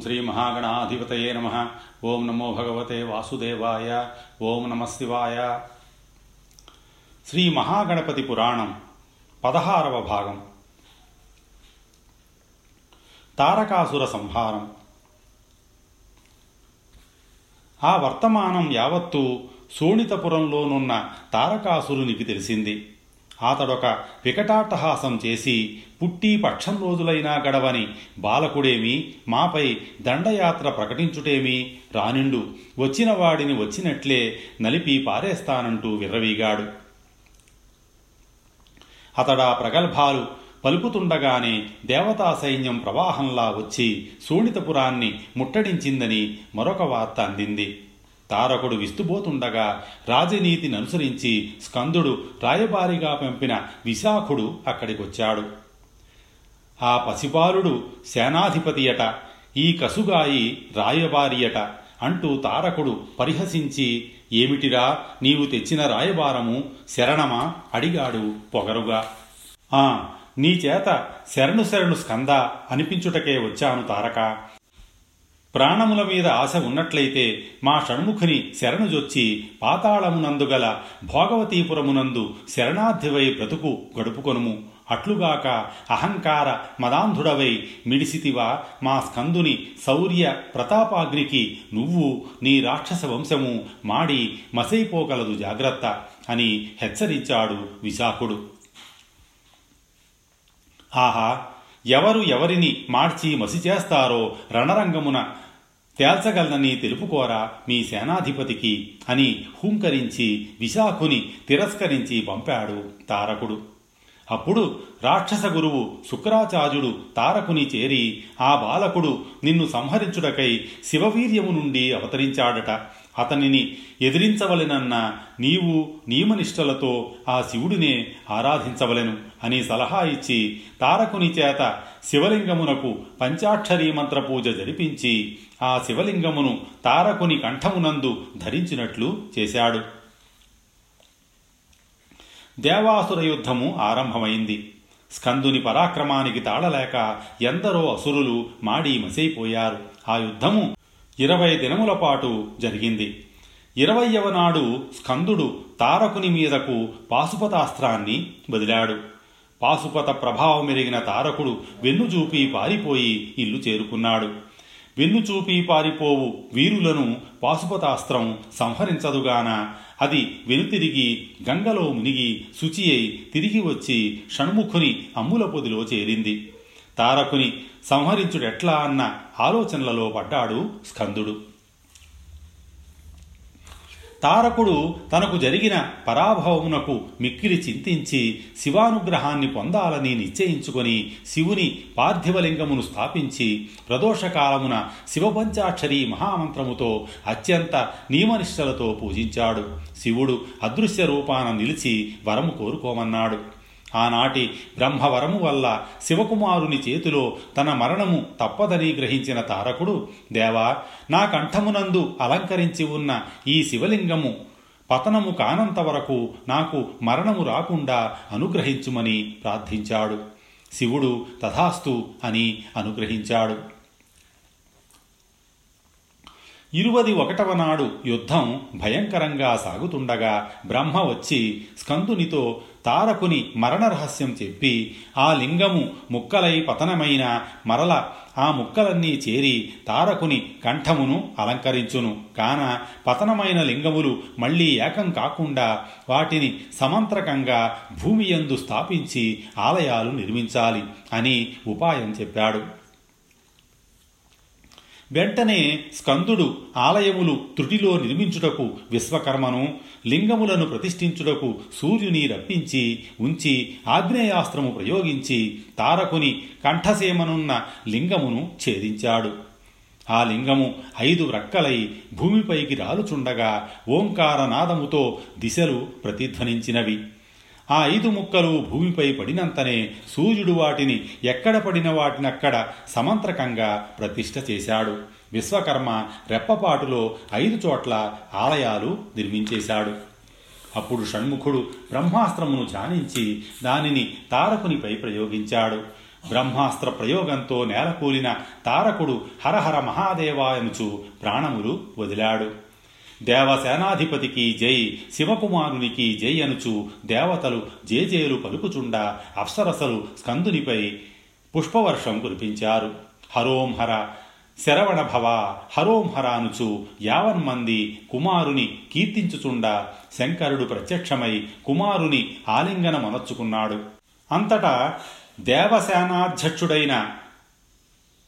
శ్రీ మహాగణాధిపతయే నమ. ఓం నమో భగవతే వాసుదేవాయ. ఓం నమ శివాయ. శ్రీ మహాగణపతి పురాణం పదహారవ భాగం. తారకాసుర సంహారం. ఆ వర్తమానం యావత్తు శోణితపురంలోనున్న తారకాసురునికి తెలిసింది. అతడొక వికటాట్టహాసం చేసి పుట్టి పక్షం రోజులైనా గడవని బాలకుడేమి మాపై దండయాత్ర ప్రకటించుటేమి రానిండు. వచ్చిన వాడిని వచ్చినట్లే నలిపి పారేస్తానంటూ విర్రవీగాడు. అతడా ప్రగల్భాలు పలుకుతుండగానే దేవతా సైన్యం ప్రవాహంలా వచ్చి శోణితపురాన్ని ముట్టడించిందని మరొక వార్త అందింది. తారకుడు విస్తుబోతుండగా రాజనీతిని అనుసరించి స్కందుడు రాయబారిగా పంపిన విశాఖుడు అక్కడికొచ్చాడు. ఆ పసిపాలుడు సేనాధిపతియట ఈ కసుగాయి రాయబారియట అంటూ తారకుడు పరిహసించి ఏమిటిరా నీవు తెచ్చిన రాయబారము శరణమా? అడిగాడు పొగరుగా. ఆ నీ చేత శరణు శరణు స్కంద అనిపించుటకే వచ్చాను తారక. ప్రాణముల మీద ఆశ ఉన్నట్లయితే మా షణ్ముఖుని శరణుజొచ్చి పాతాళమునందుగల భోగవతీపురమునందు శరణార్థివై బ్రతుకు గడుపుకొనుము. అట్లుగాక అహంకార మదాంధుడవై మిడిసితివా మా స్కందుని శౌర్య ప్రతాపాగ్నికి నువ్వు నీ రాక్షస వంశము మాడి మసైపోగలదు జాగ్రత్త అని హెచ్చరించాడు విశాఖుడు. ఆహా ఎవరు ఎవరిని మార్చి మసి చేస్తారో రణరంగమున తేల్చగలనని తెలుపుకోరా మీ సేనాధిపతికి అని హూంకరించి విశాఖుని తిరస్కరించి పంపాడు తారకుడు. అప్పుడు రాక్షస గురువు శుక్రాచార్యుడు తారకుని చేరి ఆ బాలకుడు నిన్ను సంహరించుటకై శివవీర్యము నుండి అవతరించాడట. అతనిని ఎదిరించవలెనన్న నీవు నియమనిష్టలతో ఆ శివుడినే ఆరాధించవలెను. అని సలహా ఇచ్చి తారకుని చేత శివలింగమునకు పంచాక్షరీ మంత్ర పూజ జరిపించి ఆ శివలింగమును తారకుని కంఠమునందు ధరించినట్లు చేశాడు. దేవాసుర యుద్ధము ఆరంభమైంది. స్కందుని పరాక్రమానికి తాళలేక ఎందరో అసురులు మాడి మసైపోయారు. ఆ యుద్ధము ఇరవై దినముల పాటు జరిగింది. ఇరవయవ నాడు స్కందుడు తారకుని మీదకు పాశుపతాస్త్రాన్ని వదిలాడు. పాశుపత ప్రభావమెరిగిన తారకుడు వెన్నుచూపి పారిపోయి ఇల్లు చేరుకున్నాడు. వెన్నుచూపి పారిపోవు వీరులను పాశుపతాస్త్రం సంహరించదుగాన. అది వెనుతిరిగి గంగలో మునిగి శుచి అయి తిరిగి వచ్చి షణ్ముఖుని అమ్ముల పొదిలో చేరింది. తారకుని సంహరించుడెట్లా అన్న ఆలోచనలలో పడ్డాడు స్కందుడు. తారకుడు తనకు జరిగిన పరాభవమునకు మిక్కిలి చింతించి శివానుగ్రహాన్ని పొందాలని నిశ్చయించుకొని శివుని పార్థివలింగమును స్థాపించి ప్రదోషకాలమున శివపంచాక్షరి మహామంత్రముతో అత్యంత నియమనిష్టలతో పూజించాడు. శివుడు అదృశ్య రూపాన నిలిచి వరము కోరుకోమన్నాడు. ఆనాటి బ్రహ్మవరము వల్ల శివకుమారుని చేతిలో తన మరణము తప్పదని గ్రహించిన తారకుడు దేవా నా కంఠమునందు అలంకరించి ఉన్న ఈ శివలింగము పతనము కానంత వరకు నాకు మరణము రాకుండా అనుగ్రహించుమని ప్రార్థించాడు. శివుడు తథాస్తు అని అనుగ్రహించాడు. ఇరువది ఒకటవ నాడు యుద్ధం భయంకరంగా సాగుతుండగా బ్రహ్మ వచ్చి స్కందునితో తారకుని మరణ రహస్యం చెప్పి ఆ లింగము ముక్కలై పతనమైన మరల ఆ ముక్కలన్నీ చేరి తారకుని కంఠమును అలంకరించును. కాన పతనమైన లింగములు మళ్ళీ ఏకం కాకుండా వాటిని సమంత్రకంగా భూమి యందు స్థాపించి ఆలయాలు నిర్మించాలి అని ఉపాయం చెప్పాడు. వెంటనే స్కందుడు ఆలయములు త్రుటిలో నిర్మించుటకు విశ్వకర్మను లింగములను ప్రతిష్ఠించుటకు సూర్యుని రప్పించి ఉంచి ఆగ్నేయాస్త్రము ప్రయోగించి తారకుని కంఠసీమనున్న లింగమును ఛేదించాడు. ఆ లింగము ఐదు వ్రక్కలై భూమిపైకి రాలుచుండగా ఓంకారనాదముతో దిశలు ప్రతిధ్వనించినవి. ఆ ఐదు ముక్కలు భూమిపై పడినంతనే సూర్యుడు వాటిని ఎక్కడ పడిన వాటినక్కడ సమంత్రకంగా ప్రతిష్ఠ చేశాడు. విశ్వకర్మ రెప్పపాటులో ఐదు చోట్ల ఆలయాలు నిర్మించేశాడు. అప్పుడు షణ్ముఖుడు బ్రహ్మాస్త్రమును ధ్యానించి దానిని తారకునిపై ప్రయోగించాడు. బ్రహ్మాస్త్ర ప్రయోగంతో నేలకూలిన తారకుడు హరహర మహాదేవాయనుచు ప్రాణములు వదిలాడు. దేవసేనాధిపతికి జై శివకుమారునికి జై అనుచు దేవతలు జేజేలు పలుకుచుండా అప్సరసలు స్కందునిపై పుష్పవర్షం కురిపించారు. హరోం హర శరవణ భవ హరోం హర అనుచు యావన్మంది కుమారుని కీర్తించుచుండా శంకరుడు ప్రత్యక్షమై కుమారుని ఆలింగనమనర్చుకున్నాడు అంతటా దేవసేనాధ్యక్షుడైన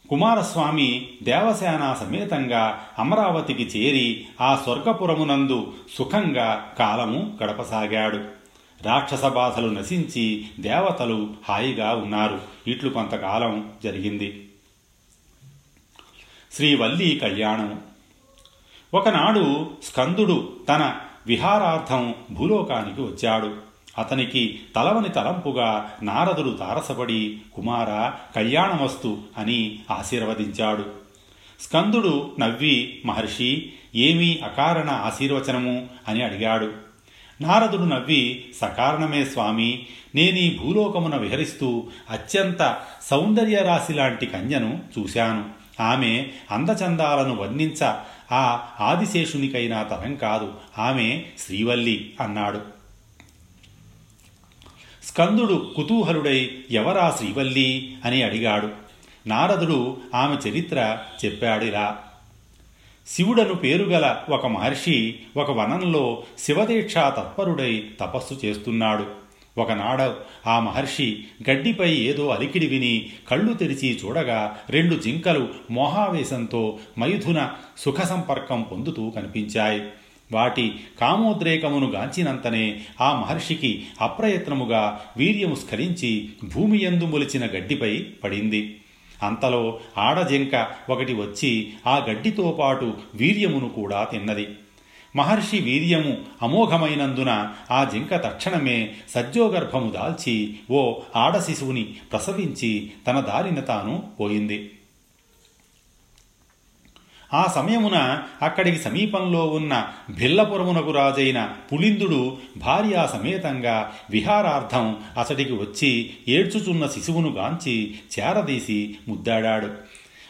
కుమారస్వామి దేవసేన సమేతంగా అమరావతికి చేరి ఆ స్వర్గపురమునందు సుఖంగా కాలము గడపసాగాడు. రాక్షస బాధలు నశించి దేవతలు హాయిగా ఉన్నారు. ఇట్లు కొంతకాలం జరిగింది. శ్రీవల్లి కళ్యాణం. ఒకనాడు స్కందుడు తన విహారార్థం భూలోకానికి వచ్చాడు. అతనికి తలవని తలంపుగా నారదుడు తారసపడి కుమార కళ్యాణమస్తు అని ఆశీర్వదించాడు. స్కందుడు నవ్వి మహర్షి ఏమీ అకారణ ఆశీర్వచనము? అని అడిగాడు. నారదుడు నవ్వి సకారణమే స్వామి నేనీ భూలోకమున విహరిస్తూ అత్యంత సౌందర్యరాశి లాంటి కన్యను చూశాను. ఆమె అందచందాలను వర్ణించ ఆ ఆదిశేషునికైనా తరం కాదు. ఆమె శ్రీవల్లి అన్నాడు. స్కందుడు కుతూహలుడై ఎవరా శ్రీవల్లి? అని అడిగాడు. నారదుడు ఆమె చరిత్ర చెప్పాడిలా శివుడను పేరుగల ఒక మహర్షి ఒక వనంలో శివదీక్షా తత్పరుడై తపస్సు చేస్తున్నాడు. ఒకనాడ ఆ మహర్షి గడ్డిపై ఏదో అలికిడి విని కళ్ళు తెరిచి చూడగా రెండు జింకలు మోహావేశంతో మైథున సుఖ సంపర్కం పొందుతూ కనిపించాయి. వాటి కామోద్రేకమును గాంచినంతనే ఆ మహర్షికి అప్రయత్నముగా వీర్యము స్ఖలించి భూమి ఎందు మొలిచిన గడ్డిపై పడింది. అంతలో ఆడజింక ఒకటి వచ్చి ఆ గడ్డితో పాటు వీర్యమును కూడా తిన్నది. మహర్షి వీర్యము అమోఘమైనందున ఆ జింక తక్షణమే సజ్జోగర్భము దాల్చి ఓ ఆడ శిశువుని ప్రసవించి తన దారిన తాను పోయింది. ఆ సమయమున అక్కడికి సమీపంలో ఉన్న భిల్లపురమునకు రాజైన పులిందుడు భార్యా సమేతంగా విహారార్థం అతడికి వచ్చి ఏడ్చుచున్న శిశువును గాంచి చేరదీసి ముద్దాడాడు.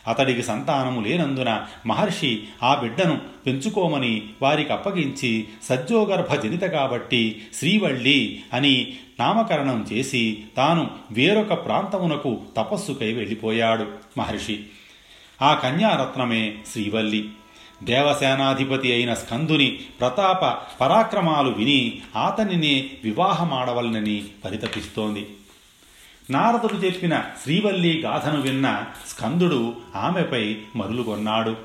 అతడికి సంతానము లేనందున మహర్షి ఆ బిడ్డను పెంచుకోమని వారికి అప్పగించి సజ్జోగర్భ జనిత కాబట్టి శ్రీవళ్ళి అని నామకరణం చేసి తాను వేరొక ప్రాంతమునకు తపస్సుకై వెళ్ళిపోయాడు మహర్షి. ఆ కన్యారత్నమే శ్రీవల్లి. దేవసేనాధిపతి అయిన స్కందుని ప్రతాప పరాక్రమాలు విని అతనిని వివాహమాడవలనని పరితపిస్తోంది. నారదుడు చెప్పిన శ్రీవల్లి గాథను విన్న స్కందుడు ఆమెపై మరులుగొన్నాడు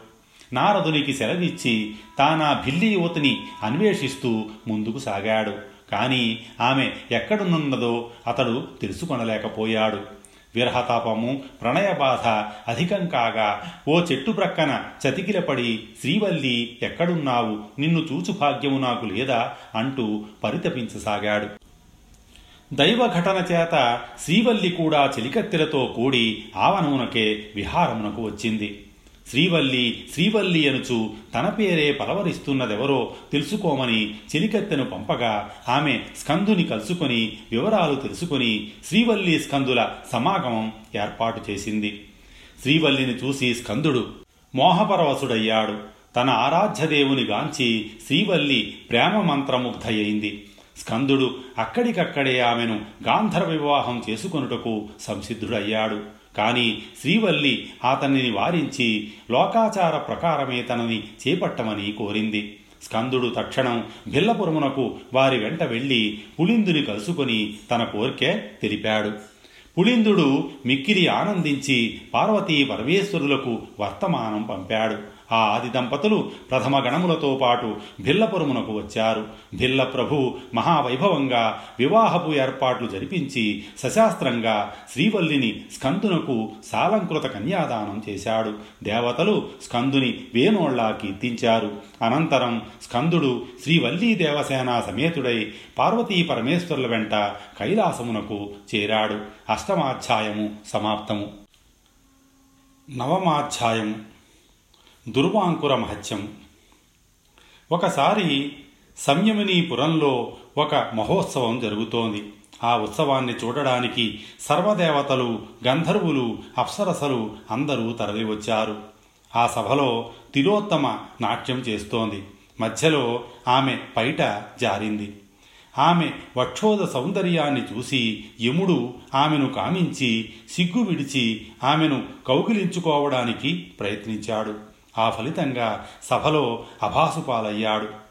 నారదునికి సెలవిచ్చి తానా భిల్లి యువతిని అన్వేషిస్తూ ముందుకు సాగాడు. కానీ ఆమె ఎక్కడునున్నదో అతడు తెలుసుకొనలేకపోయాడు. విరహతాపము ప్రణయబాధ అధికం కాగా ఓ చెట్టు ప్రక్కన చతికిలపడి శ్రీవల్లి ఎక్కడున్నావు? నిన్ను చూచు భాగ్యము నాకు లేదా? అంటూ పరితపించసాగాడు. దైవ ఘటన చేత శ్రీవల్లి కూడా చెలికత్తెలతో కూడి ఆవనమునకే విహారమునకు వచ్చింది. శ్రీవల్లి శ్రీవల్లి అనుచు తన పేరే పలవరిస్తున్నదెవరో తెలుసుకోమని చెలికత్తెను పంపగా ఆమె స్కందుని కలుసుకొని వివరాలు తెలుసుకొని శ్రీవల్లి స్కందుల సమాగమం ఏర్పాటు చేసింది. శ్రీవల్లిని చూసి స్కందుడు మోహపరవశుడయ్యాడు. తన ఆరాధ్యదేవుని గాంచి శ్రీవల్లి ప్రేమ మంత్రముగ్ధయ్యింది స్కందుడు అక్కడికక్కడే ఆమెను గాంధర్వ వివాహం చేసుకొనుటకు సంసిద్ధుడయ్యాడు. కానీ శ్రీవల్లి అతనిని వారించి లోకాచార ప్రకారమే తనని చేపట్టమని కోరింది. స్కందుడు తక్షణం భిల్లపురమునకు వారి వెంట వెళ్ళి పులిందుని కలుసుకొని తన కోరికే తెలిపాడు. పులిందుడు మిక్కిరి ఆనందించి పార్వతీ పరమేశ్వరులకు వర్తమానం పంపాడు. ఆ ఆది దంపతులు ప్రథమ గణములతో పాటు భిల్లపురమునకు వచ్చారు. భిల్లప్రభు మహావైభవంగా వివాహపు ఏర్పాట్లు జరిపించి సశాస్త్రంగా శ్రీవల్లిని స్కందునకు సాలంకృత కన్యాదానం చేశాడు. దేవతలు స్కందుని వేణోళ్ళా కీర్తించారు. అనంతరం స్కందుడు శ్రీవల్లీ దేవసేన సమేతుడై పార్వతీ పరమేశ్వరుల వెంట కైలాసమునకు చేరాడు. అష్టమాధ్యాయము సమాప్తము. నవమాధ్యాయము దుర్వాంకుర మహత్యం. ఒకసారి సంయమినీపురంలో ఒక మహోత్సవం జరుగుతోంది. ఆ ఉత్సవాన్ని చూడడానికి సర్వదేవతలు గంధర్వులు అప్సరసలు అందరూ తరలివచ్చారు. ఆ సభలో తిలోత్తమ నాట్యం చేస్తోంది. మధ్యలో ఆమె పైట జారింది. ఆమె వక్షోద సౌందర్యాన్ని చూసి యముడు ఆమెను కామించి సిగ్గు విడిచి ఆమెను కౌగిలించుకోవడానికి ప్రయత్నించాడు. ఆ ఫలితంగా సభలో అభాసుపాలయ్యాడు.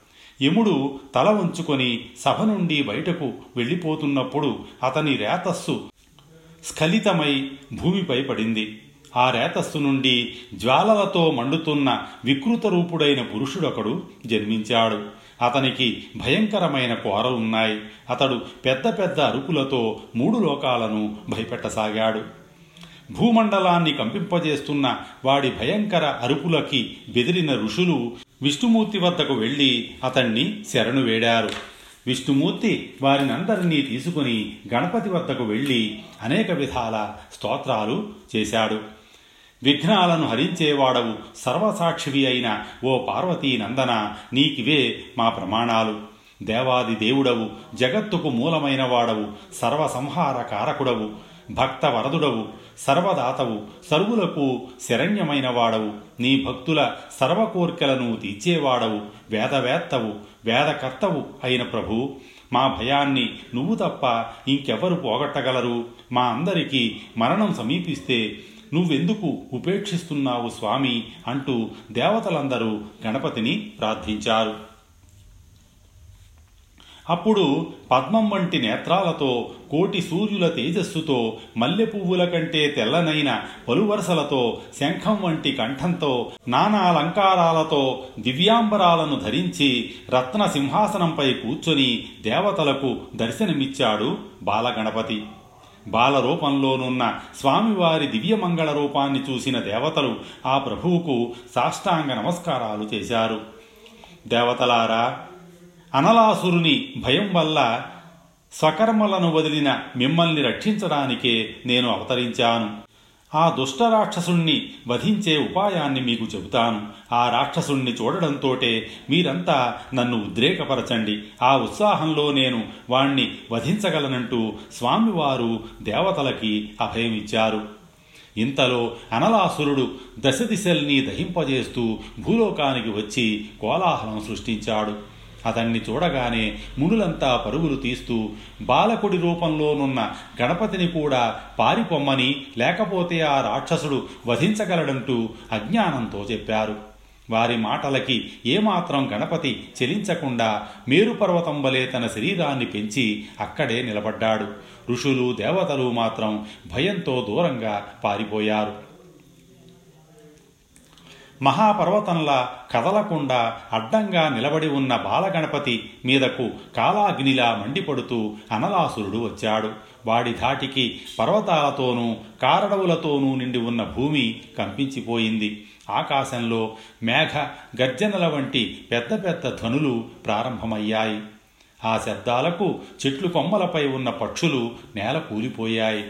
యముడు తల వంచుకొని సభ నుండి బయటకు వెళ్ళిపోతున్నప్పుడు అతని రేతస్సు స్ఖలితమై భూమిపై పడింది. ఆ రేతస్సు నుండి జ్వాలలతో మండుతున్న వికృత రూపుడైన పురుషుడొకడు జన్మించాడు. అతనికి భయంకరమైన కోరలున్నాయి. అతడు పెద్ద పెద్ద అరుపులతో మూడు లోకాలను భయపెట్టసాగాడు. భూమండలాన్ని కంపింపజేస్తున్న వాడి భయంకర అరుపులకి బెదిరిన ఋషులు విష్ణుమూర్తి వద్దకు వెళ్ళి అతణ్ణి శరణు వేడారు. విష్ణుమూర్తి వారినందరినీ తీసుకుని గణపతి వద్దకు వెళ్ళి అనేక విధాల స్తోత్రాలు చేశాడు. విఘ్నాలను హరించేవాడవు సర్వసాక్షివి అయిన ఓ పార్వతీ నందన నీకివే మా ప్రమాణాలు. దేవాది దేవుడవు జగత్తుకు మూలమైన వాడవు సర్వసంహార కారకుడవు భక్త వరదుడవు సర్వదాతవు సర్వులకు శరణ్యమైన వాడవు నీ భక్తుల సర్వకోర్కెలను తీర్చేవాడవు. వేదవేత్తవు వేదకర్తవు అయిన ప్రభు మా భయాన్ని నువ్వు తప్ప ఇంకెవరు పోగొట్టగలరు? మా అందరికీ మరణం సమీపిస్తే నువ్వెందుకు ఉపేక్షిస్తున్నావు స్వామి? అంటూ దేవతలందరూ గణపతిని ప్రార్థించారు. అప్పుడు పద్మం వంటి నేత్రాలతో కోటి సూర్యుల తేజస్సుతో మల్లె పువ్వుల కంటే తెల్లనైన పలువరసలతో శంఖం వంటి కంఠంతో నానా అలంకారాలతో దివ్యాంబరాలను ధరించి రత్న సింహాసనంపై కూర్చొని దేవతలకు దర్శనమిచ్చాడు బాలగణపతి. బాలరూపంలోనున్న స్వామివారి దివ్యమంగళ రూపాన్ని చూసిన దేవతలు ఆ ప్రభువుకు సాష్టాంగ నమస్కారాలు చేశారు. దేవతలారా అనలాసురుని భయం వల్ల స్వకర్మలను వదిలిన మిమ్మల్ని రక్షించడానికే నేను అవతరించాను. ఆ దుష్ట రాక్షసుణ్ణి వధించే ఉపాయాన్ని మీకు చెబుతాను. ఆ రాక్షసుణ్ణి చూడడంతోటే మీరంతా నన్ను ఉద్రేకపరచండి. ఆ ఉత్సాహంలో నేను వాణ్ణి వధించగలనంటూ స్వామివారు దేవతలకి అభయమిచ్చారు. ఇంతలో అనలాసురుడు దశ దిశల్ని దహింపజేస్తూ భూలోకానికి వచ్చి కోలాహలం సృష్టించాడు. అతన్ని చూడగానే మునులంతా పరుగులు తీస్తూ బాలకుడి రూపంలోనున్న గణపతిని కూడా పారిపొమ్మని లేకపోతే ఆ రాక్షసుడు వధించగలడంటూ అజ్ఞానంతో చెప్పారు. వారి మాటలకి ఏమాత్రం గణపతి చెలించకుండా మేరుపర్వతం వలె తన శరీరాన్ని పెంచి అక్కడే నిలబడ్డాడు. ఋషులు దేవతలు మాత్రం భయంతో దూరంగా పారిపోయారు. మహాపర్వతంలా కదలకుండా అడ్డంగా నిలబడి ఉన్న బాలగణపతి మీదకు కాలాగ్నిలా మండిపడుతూ అనలాసురుడు వచ్చాడు. వాడి ధాటికి పర్వతాలతోనూ కారడవులతోనూ నిండి ఉన్న భూమి కంపించిపోయింది. ఆకాశంలో మేఘ గర్జనల వంటి పెద్ద పెద్ద ధనులు ప్రారంభమయ్యాయి. ఆ శబ్దాలకు చెట్లు కొమ్మలపై ఉన్న పక్షులు నేల కూలిపోయాయి.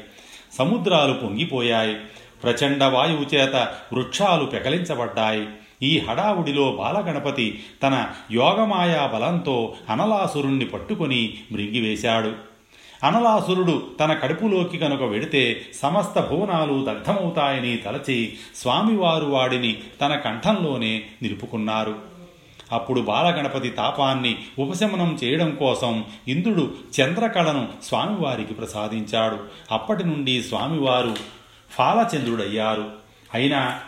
సముద్రాలు పొంగిపోయాయి. ప్రచండ వాయువు చేత వృక్షాలు పెకలించబడ్డాయి. ఈ హడావుడిలో బాలగణపతి తన యోగమాయా బలంతో అనలాసురుణ్ణి పట్టుకొని మృంగివేశాడు. అనలాసురుడు తన కడుపులోకి కనుక వెడితే సమస్త భువనాలు దగ్ధమవుతాయని తలచి స్వామివారు వాడిని తన కంఠంలోనే నిలుపుకున్నారు. అప్పుడు బాలగణపతి తాపాన్ని ఉపశమనం చేయడం కోసం ఇంద్రుడు చంద్రకళను స్వామివారికి ప్రసాదించాడు. అప్పటి నుండి స్వామివారు ఫాలచంద్రుడయ్యారు. అయినా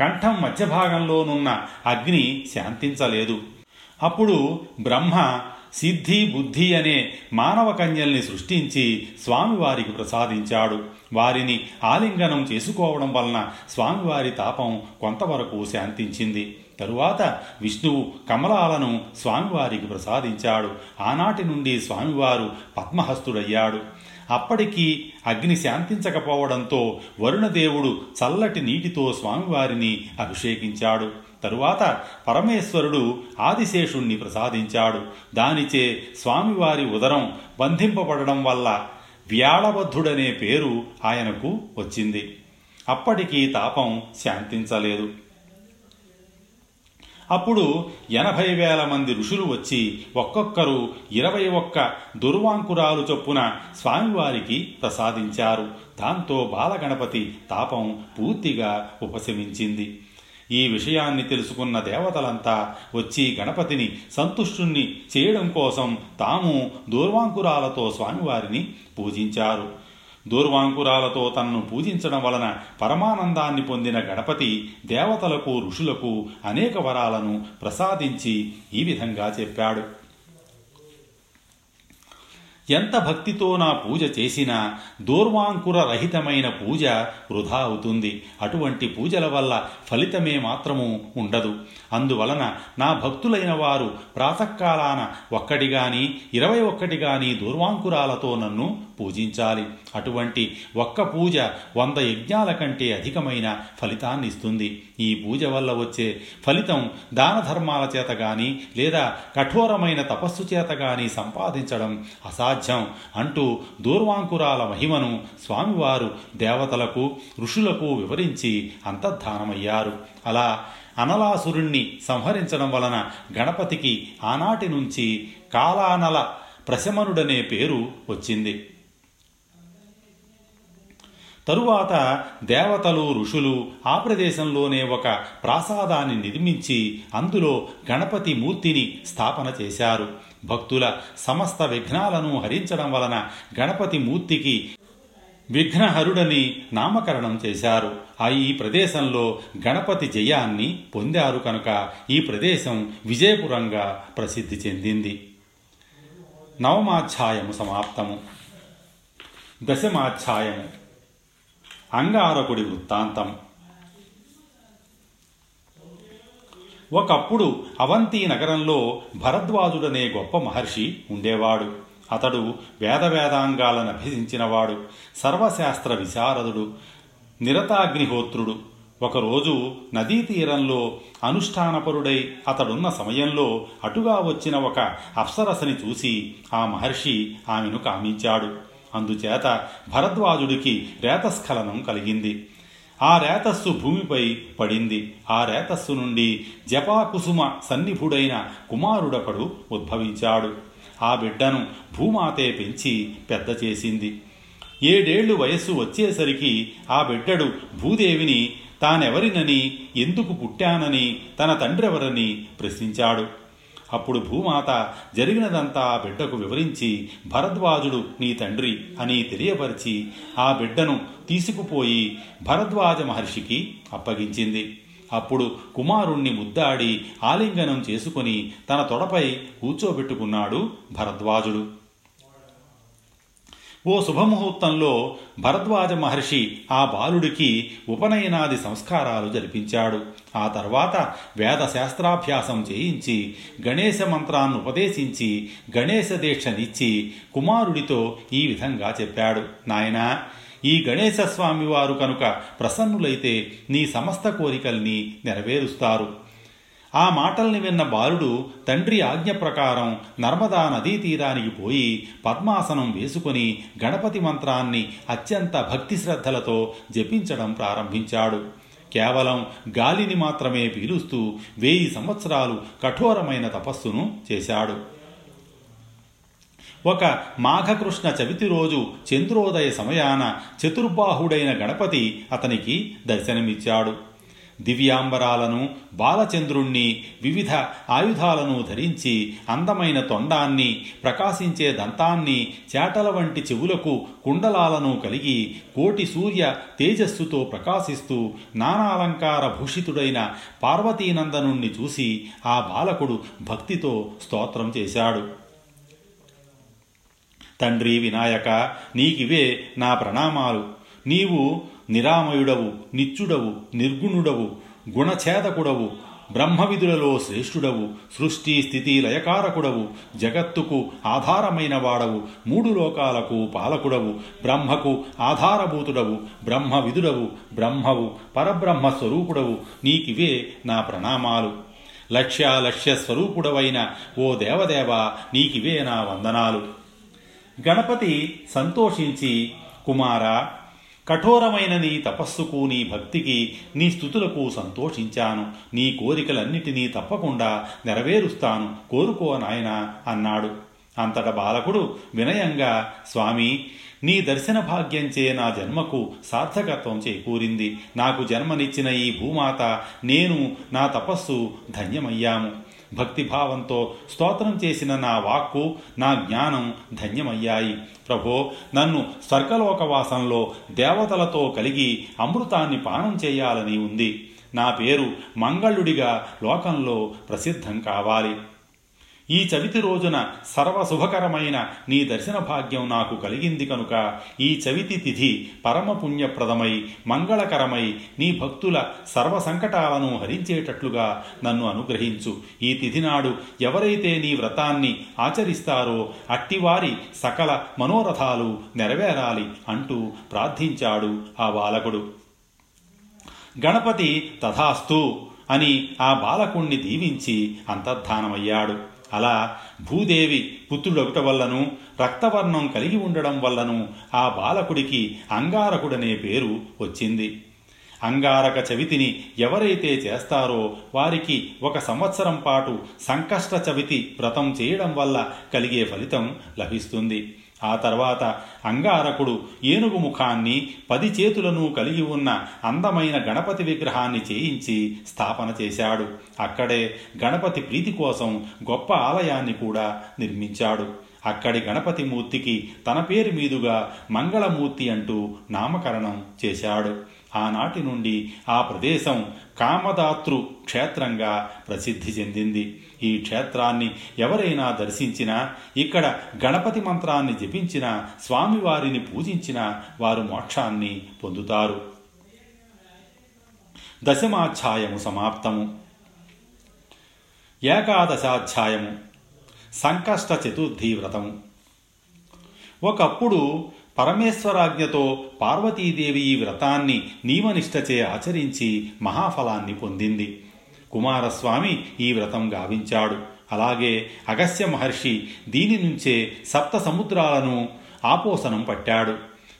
కంఠం మధ్యభాగంలోనున్న అగ్ని శాంతించలేదు. అప్పుడు బ్రహ్మ సిద్ధి బుద్ధి అనే మానవ కన్యల్ని సృష్టించి స్వామివారికి ప్రసాదించాడు. వారిని ఆలింగనం చేసుకోవడం వలన స్వామివారి తాపం కొంతవరకు శాంతించింది. తరువాత విష్ణువు కమలాలను స్వామివారికి ప్రసాదించాడు. ఆనాటి నుండి స్వామివారు పద్మహస్తుడయ్యాడు. అప్పటికీ అగ్ని శాంతించకపోవడంతో వరుణదేవుడు చల్లటి నీటితో స్వామివారిని అభిషేకించాడు. తరువాత పరమేశ్వరుడు ఆదిశేషుణ్ణి ప్రసాదించాడు. దానిచే స్వామివారి ఉదరం బంధింపబడడం వల్ల వ్యాళబద్ధుడనే పేరు ఆయనకు వచ్చింది. అప్పటికీ తాపం శాంతించలేదు. అప్పుడు ఎనభై వేల మంది ఋషులు వచ్చి ఒక్కొక్కరు ఇరవై ఒక్క దుర్వాంకురాలు చొప్పున స్వామివారికి ప్రసాదించారు. దాంతో బాలగణపతి తాపం పూర్తిగా ఉపశమించింది. ఈ విషయాన్ని తెలుసుకున్న దేవతలంతా వచ్చి గణపతిని సంతుష్టుణ్ణి చేయడం కోసం తాము దూర్వాంకురాలతో స్వామివారిని పూజించారు. దూర్వాంకురాలతో తనను పూజించడం వలన పరమానందాన్ని పొందిన గణపతి దేవతలకు ఋషులకు అనేక వరాలను ప్రసాదించి ఈ విధంగా చెప్పాడు. ఎంత భక్తితో నా పూజ చేసినా దూర్వాంకుర రహితమైన పూజ వృధా అవుతుంది. అటువంటి పూజల వల్ల ఫలితమే మాత్రము ఉండదు. అందువలన నా భక్తులైన వారు ప్రాతకాలాన ఒక్కటి కానీ ఇరవై ఒక్కటి కానీ దూర్వాంకురాలతో నన్ను పూజించాలి. అటువంటి ఒక్క పూజ వంద యజ్ఞాల కంటే అధికమైన ఫలితాన్ని ఇస్తుంది. ఈ పూజ వల్ల వచ్చే ఫలితం దాన ధర్మాల చేత కానీ లేదా కఠోరమైన తపస్సు చేత కానీ సంపాదించడం అసాధ్యం. అంటూ దూర్వాంకురాల మహిమను స్వామివారు దేవతలకు ఋషులకు వివరించి అంతర్ధానమయ్యారు. అలా అనలాసురుణ్ణి సంహరించడం వలన గణపతికి ఆనాటి నుంచి కాలానల ప్రశమనుడనే పేరు వచ్చింది. తరువాత దేవతలు ఋషులు ఆ ప్రదేశంలోనే ఒక ప్రాసాదాన్ని నిర్మించి అందులో గణపతి మూర్తిని స్థాపన చేశారు. భక్తుల సమస్త విఘ్నాలను హరించడం వలన గణపతి మూర్తికి విఘ్నహరుడని నామకరణం చేశారు. ఆ ఈ ప్రదేశంలో గణపతి జయాన్ని పొందారు కనుక ఈ ప్రదేశం విజయపురంగా ప్రసిద్ధి చెందింది. నవమాధ్యాయము సమాప్తము. దశమాధ్యాయము. అంగారకుడి వృత్తాంతం. ఒకప్పుడు అవంతి నగరంలో భరద్వాజుడనే గొప్ప మహర్షి ఉండేవాడు. అతడు వేద వేదాంగాలను అభ్యసించినవాడు. సర్వశాస్త్ర విశారదుడు నిరతాగ్నిహోత్రుడు. ఒకరోజు నదీ తీరంలో అనుష్ఠానపరుడై అతడున్న సమయంలో అటుగా వచ్చిన ఒక అప్సరసని చూసి ఆ మహర్షి ఆమెను కామించాడు. అందుచేత భరద్వాజుడికి రేతస్ఖలనం కలిగింది. ఆ రేతస్సు భూమిపై పడింది. ఆ రేతస్సు నుండి జపాకుసుమ సన్నిభుడైన కుమారుడొకడు ఉద్భవించాడు. ఆ బిడ్డను భూమాతే పెంచి పెద్ద చేసింది. ఏడేళ్ళు వయస్సు వచ్చేసరికి ఆ బిడ్డడు భూదేవిని తానెవరినని ఎందుకు పుట్టానని తన తండ్రెవరని ప్రశ్నించాడు. అప్పుడు భూమాత జరిగినదంతా ఆ బిడ్డకు వివరించి భరద్వాజుడు నీ తండ్రి అని తెలియపరిచి ఆ బిడ్డను తీసుకుపోయి భరద్వాజ మహర్షికి అప్పగించింది. అప్పుడు కుమారుణ్ణి ముద్దాడి ఆలింగనం చేసుకుని తన తొడపై కూర్చోబెట్టుకున్నాడు భరద్వాజుడు. ఓ శుభముహూర్తంలో భరద్వాజ మహర్షి ఆ బాలుడికి ఉపనయనాది సంస్కారాలు జరిపించాడు. ఆ తర్వాత వేద శాస్త్రాభ్యాసం చేయించి గణేశ మంత్రాన్ని ఉపదేశించి గణేశ దీక్షనిచ్చి కుమారుడితో ఈ విధంగా చెప్పాడు. నాయనా ఈ గణేశ స్వామి వారు కనుక ప్రసన్నులైతే నీ సమస్త కోరికల్ని నెరవేరుస్తారు. ఆ మాటల్ని విన్న బాలుడు తండ్రి ఆజ్ఞ ప్రకారం నర్మదా నదీ తీరానికి పోయి పద్మాసనం వేసుకుని గణపతి మంత్రాన్ని అత్యంత భక్తి శ్రద్ధలతో జపించడం ప్రారంభించాడు. కేవలం గాలిని మాత్రమే పీలుస్తూ వెయ్యి సంవత్సరాలు కఠోరమైన తపస్సును చేశాడు. ఒక మాఘకృష్ణ చవితి రోజు చంద్రోదయ సమయాన చతుర్బాహుడైన గణపతి అతనికి దర్శనమిచ్చాడు. దివ్యాంబరాలను బాలచంద్రుణ్ణి వివిధ ఆయుధాలను ధరించి అందమైన తొండాన్ని ప్రకాశించే దంతాన్ని చేటల వంటి చెవులకు కుండలాలను కలిగి కోటి సూర్య తేజస్సుతో ప్రకాశిస్తూ నానాలంకార భూషితుడైన పార్వతీనందనుణ్ణి చూసి ఆ బాలకుడు భక్తితో స్తోత్రం చేశాడు. తండ్రి వినాయక నీకివే నా ప్రణామాలు. నీవు నిరామయుడవు నిత్యుడవు నిర్గుణుడవు గుణఛేదకుడవు బ్రహ్మవిధులలో శ్రేష్ఠుడవు సృష్టి స్థితి లయకారకుడవు జగత్తుకు ఆధారమైన వాడవు మూడు లోకాలకు పాలకుడవు బ్రహ్మకు ఆధారభూతుడవు బ్రహ్మవిధుడవు బ్రహ్మవు పరబ్రహ్మ స్వరూపుడవు నీకివే నా ప్రణామాలు. లక్ష్యాలక్ష్య స్వరూపుడవైన ఓ దేవదేవ నీకివే నా వందనాలు. గణపతి సంతోషించి కుమార కఠోరమైన నీ తపస్సుకు నీ భక్తికి నీ స్థుతులకు సంతోషించాను. నీ కోరికలన్నిటినీ తప్పకుండా నెరవేరుస్తాను. కోరుకో నాయన అన్నాడు. అంతట బాలకుడు వినయంగా స్వామి నీ దర్శన భాగ్యంచే నా జన్మకు సార్థకత్వం చేకూరింది. నాకు జన్మనిచ్చిన ఈ భూమాత నేను నా తపస్సు ధన్యమయ్యాము. భక్తిభావంతో స్తోత్రం చేసిన నా వాక్కు నా జ్ఞానం ధన్యమయ్యాయి. ప్రభో నన్ను స్వర్గలోకవాసంలో దేవతలతో కలిగి అమృతాన్ని పానం చేయాలని ఉంది. నా పేరు మంగళుడిగా లోకంలో ప్రసిద్ధం కావాలి. ఈ చవితి రోజున సర్వశుభకరమైన నీ దర్శన భాగ్యం నాకు కలిగింది కనుక ఈ చవితి తిథి పరమపుణ్యప్రదమై మంగళకరమై నీ భక్తుల సర్వ సంకటాలను హరించేటట్లుగా నన్ను అనుగ్రహించు. ఈ తిథి నాడు ఎవరైతే నీ వ్రతాన్ని ఆచరిస్తారో అట్టివారి సకల మనోరథాలు నెరవేరాలి అంటూ ప్రార్థించాడు ఆ బాలకుడు. గణపతి తథాస్తు. అని ఆ బాలకుణ్ణి దీవించి అంతర్ధానమయ్యాడు. అలా భూదేవి పుత్రుడొకట వల్లను రక్తవర్ణం కలిగి ఉండడం వల్లను ఆ బాలకుడికి అంగారకుడనే పేరు వచ్చింది. అంగారక చవితిని ఎవరైతే చేస్తారో వారికి ఒక సంవత్సరం పాటు సంకష్ట చవితి వ్రతం చేయడం వల్ల కలిగే ఫలితం లభిస్తుంది. ఆ తర్వాత అంగారకుడు ఏనుగు ముఖాన్ని పది చేతులను కలిగి ఉన్న అందమైన గణపతి విగ్రహాన్ని చేయించి స్థాపన చేశాడు. అక్కడే గణపతి ప్రీతి కోసం గొప్ప ఆలయాన్ని కూడా నిర్మించాడు. అక్కడి గణపతి మూర్తికి తన పేరు మీదుగా మంగళమూర్తి అంటూ నామకరణం చేశాడు. ఆనాటి నుండి ఆ ప్రదేశం కామదాతృ క్షేత్రంగా ప్రసిద్ధి చెందింది. ఈ క్షేత్రాన్ని ఎవరైనా దర్శించినా ఇక్కడ గణపతి మంత్రాన్ని జపించిన స్వామివారిని పూజించిన వారు మోక్షాన్ని పొందుతారు. దశమాధ్యాయము సమాప్తము. ఏకాదశాధ్యాయము. సంకష్ట చతుర్థి వ్రతము. ఒకప్పుడు పరమేశ్వరాజ్ఞతో పార్వతీదేవి ఈ వ్రతాన్ని నియమనిష్టచే ఆచరించి మహాఫలాన్ని పొందింది. కుమారస్వామి ఈ వ్రతం గావించాడు. అలాగే అగస్య మహర్షి దీని నుంచే సప్త సముద్రాలను ఆపోసనం పట్టాడు.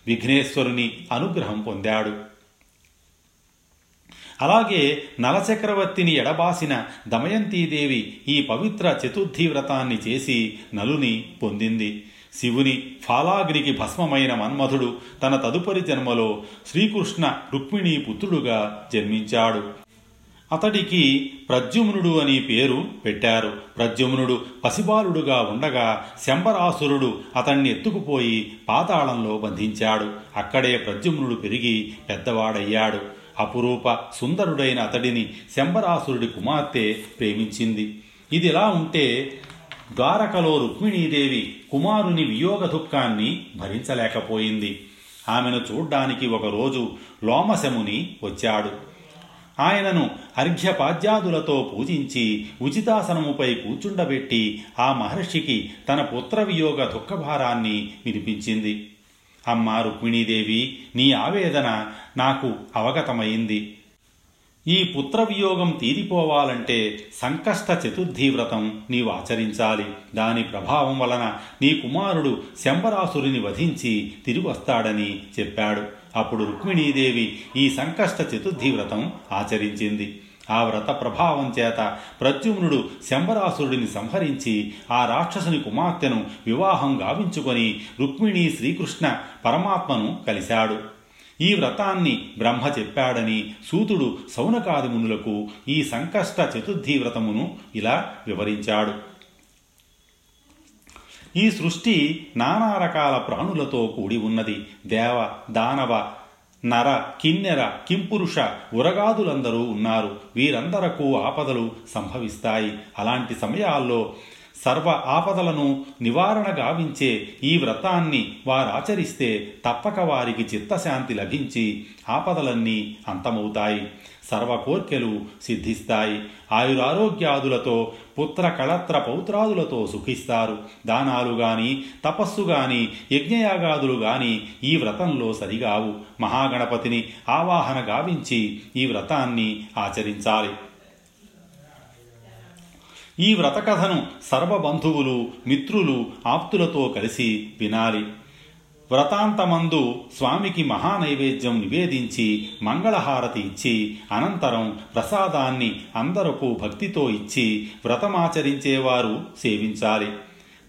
విఘ్నేశ్వరుని అనుగ్రహం పొందాడు. అలాగే నలచక్రవర్తిని ఎడబాసిన దమయంతీదేవి ఈ పవిత్ర చతుర్థి వ్రతాన్ని చేసి నలుని పొందింది. శివుని ఫాలాగ్నికి భస్మమైన మన్మధుడు తన తదుపరి జన్మలో శ్రీకృష్ణ రుక్మిణీ పుత్రుడుగా జన్మించాడు. అతడికి ప్రద్యుమ్నుడు అని పేరు పెట్టారు. ప్రద్యుమ్నుడు పసిబాలుడుగా ఉండగా శంబరాసురుడు అతన్ని ఎత్తుకుపోయి పాతాళంలో బంధించాడు. అక్కడే ప్రద్యుమ్నుడు పెరిగి పెద్దవాడయ్యాడు. అపురూప సుందరుడైన అతడిని శంబరాసురుడి కుమార్తె ప్రేమించింది. ఇదిలా ఉంటే ద్వారకలో రుక్మిణీదేవి కుమారుని వియోగ దుఃఖాన్ని భరించలేకపోయింది. ఆమెను చూడ్డానికి ఒకరోజు లోమశముని వచ్చాడు. ఆయనను అర్ఘ్యపాద్యాదులతో పూజించి ఉచితాసనముపై కూర్చుండబెట్టి ఆ మహర్షికి తన పుత్రవియోగ దుఃఖభారాన్ని వినిపించింది. అమ్మ రుక్మిణీదేవి నీ ఆవేదన నాకు అవగతమైంది. ఈ పుత్రవియోగం తీరిపోవాలంటే సంకష్ట చతుర్థి వ్రతం నీవు ఆచరించాలి. దాని ప్రభావం వలన నీ కుమారుడు శంబరాసురుని వధించి తిరిగి వస్తాడని చెప్పాడు. అప్పుడు రుక్మిణీదేవి ఈ సంకష్ట చతుర్థి వ్రతం ఆచరించింది. ఆ వ్రత ప్రభావం చేత ప్రద్యుమ్నుడు శంబరాసురుడిని సంహరించి ఆ రాక్షసుని కుమార్తెను వివాహం గావించుకొని రుక్మిణి శ్రీకృష్ణ పరమాత్మను కలిశాడు. ఈ వ్రతాన్ని బ్రహ్మ చెప్పాడని సూతుడు సౌనకాది మునులకు ఈ సంకష్ట చతుర్థి వ్రతమును ఇలా వివరించాడు. ఈ సృష్టి నానా రకాల ప్రాణులతో కూడి ఉన్నది. దేవ దానవ నర కిన్నెర కింపురుష ఉరగాదులందరూ ఉన్నారు. వీరందరకు ఆపదలు సంభవిస్తాయి. అలాంటి సమయాల్లో సర్వ ఆపదలను నివారణ గావించే ఈ వ్రతాన్ని వారాచరిస్తే తప్పక వారికి చిత్తశాంతి లభించి ఆపదలన్నీ అంతమవుతాయి. సర్వ కోర్కెలు సిద్ధిస్తాయి. ఆయురారోగ్యాదులతో పుత్ర కళత్ర పౌత్రాదులతో సుఖిస్తారు. దానాలు గాని తపస్సు గాని యజ్ఞయాగాదులు గాని ఈ వ్రతంలో సరిగావు. మహాగణపతిని ఆవాహన గావించి ఈ వ్రతాన్ని ఆచరించాలి. ఈ వ్రతకథను సర్వబంధువులు మిత్రులు ఆప్తులతో కలిసి వినాలి. వ్రతాంతమందు స్వామికి మహానైవేద్యం నివేదించి మంగళహారతి ఇచ్చి అనంతరం ప్రసాదాన్ని అందరకు భక్తితో ఇచ్చి వ్రతమాచరించేవారు సేవించాలి.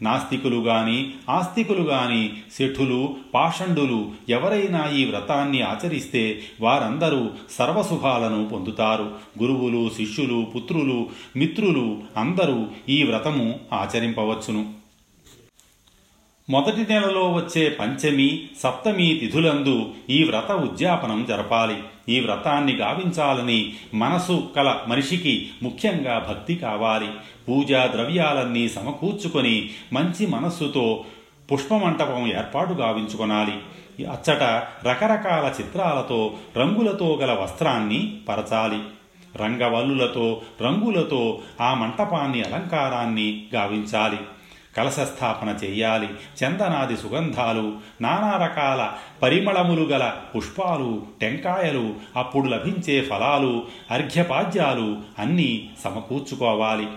నాస్తికులు గాని ఆస్తికులు గాని శఠులు పాషండులు ఎవరైనా ఈ వ్రతాన్ని ఆచరిస్తే వారందరూ సర్వసుఖాలను పొందుతారు. గురువులు శిష్యులు పుత్రులు మిత్రులు అందరూ ఈ వ్రతము ఆచరింపవచ్చును. మొదటి నెలలో వచ్చే పంచమి సప్తమి తిథులందు ఈ వ్రత ఉద్యాపనం జరపాలి. ఈ వ్రతాన్ని గావించాలని మనసు కల మనిషికి ముఖ్యంగా భక్తి కావాలి. పూజా ద్రవ్యాలన్నీ సమకూర్చుకొని మంచి మనస్సుతో పుష్పమంటపం ఏర్పాటు గావించుకొనాలి. అచ్చట రకరకాల చిత్రాలతో రంగులతో గల వస్త్రాన్ని పరచాలి. రంగవల్లులతో రంగులతో ఆ మంటపాన్ని అలంకారాన్ని గావించాలి. కలశస్థాపన చెయ్యాలి. చందనాది సుగంధాలు నానా రకాల పరిమళములు గల పుష్పాలు టెంకాయలు అప్పుడు లభించే ఫలాలు అర్ఘ్యపాద్యాలు అన్నీ సమకూర్చుకోవాలి.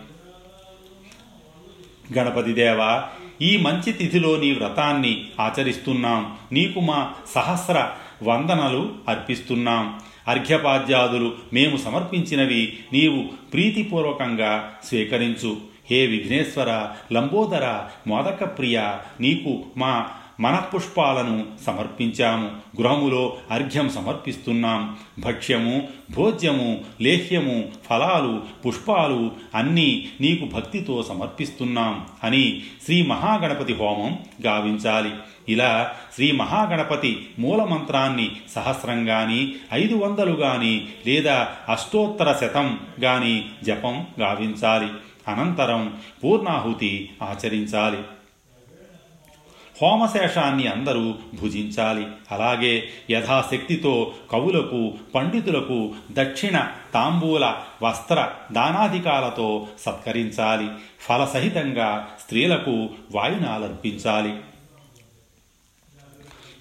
గణపతి దేవ ఈ మంచి తిథిలో నీ వ్రతాన్ని ఆచరిస్తున్నాం. నీకు మా సహస్ర వందనలు అర్పిస్తున్నాం. అర్ఘ్యపాద్యాదులు మేము సమర్పించినవి నీవు ప్రీతిపూర్వకంగా స్వీకరించు. హే విఘ్నేశ్వర లంబోదర మోదక ప్రియ నీకు మా మనఃపుష్పాలను సమర్పించాము. గృహములో అర్ఘ్యం సమర్పిస్తున్నాం. భక్ష్యము భోజ్యము లేహ్యము ఫలాలు పుష్పాలు అన్నీ నీకు భక్తితో సమర్పిస్తున్నాం అని శ్రీ మహాగణపతి హోమం గావించాలి. ఇలా శ్రీ మహాగణపతి మూలమంత్రాన్ని సహస్రం గాని ఐదు వందలు గాని లేదా అష్టోత్తర శతం గాని జపం గావించాలి. అనంతరం పూర్ణాహుతి ఆచరించాలి. హోమశేషాన్ని అందరూ భుజించాలి. అలాగే యథాశక్తితో కవులకు పండితులకు దక్షిణ తాంబూల వస్త్ర దానాధికాలతో సత్కరించాలి. ఫలసహితంగా స్త్రీలకు వాయునాలర్పించాలి.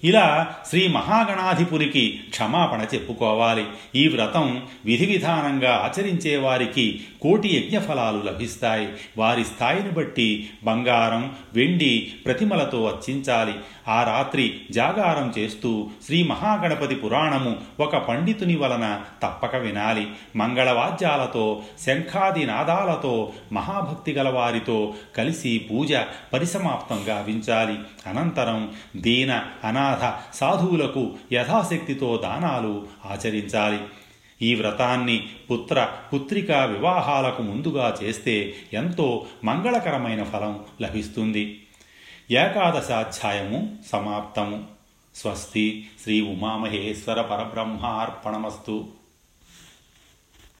ఇలా శ్రీ మహాగణాధిపురికి క్షమాపణ చెప్పుకోవాలి. ఈ వ్రతం విధి విధానంగా ఆచరించే వారికి కోటి యజ్ఞఫలాలు లభిస్తాయి. వారి స్థాయిని బట్టి బంగారం వెండి ప్రతిమలతో అర్చించాలి. ఆ రాత్రి జాగారం చేస్తూ శ్రీ మహాగణపతి పురాణము ఒక పండితుని వలన తప్పక వినాలి. మంగళవాద్యాలతో శంఖాది నాదాలతో మహాభక్తి గలవారితో కలిసి పూజ పరిసమాప్తం గావించాలి అనంతరం దీన అనా అనాథ సాధువులకు యథాశక్తితో దానాలు ఆచరించాలి. ఈ వ్రతాన్ని పుత్ర పుత్రికా వివాహాలకు ముందుగా చేస్తే ఎంతో మంగళకరమైన ఫలం లభిస్తుంది. ఏకాదశాధ్యాయము సమాప్తము. స్వస్తి శ్రీ ఉమామహేశ్వర పరబ్రహ్మార్పణమస్తు.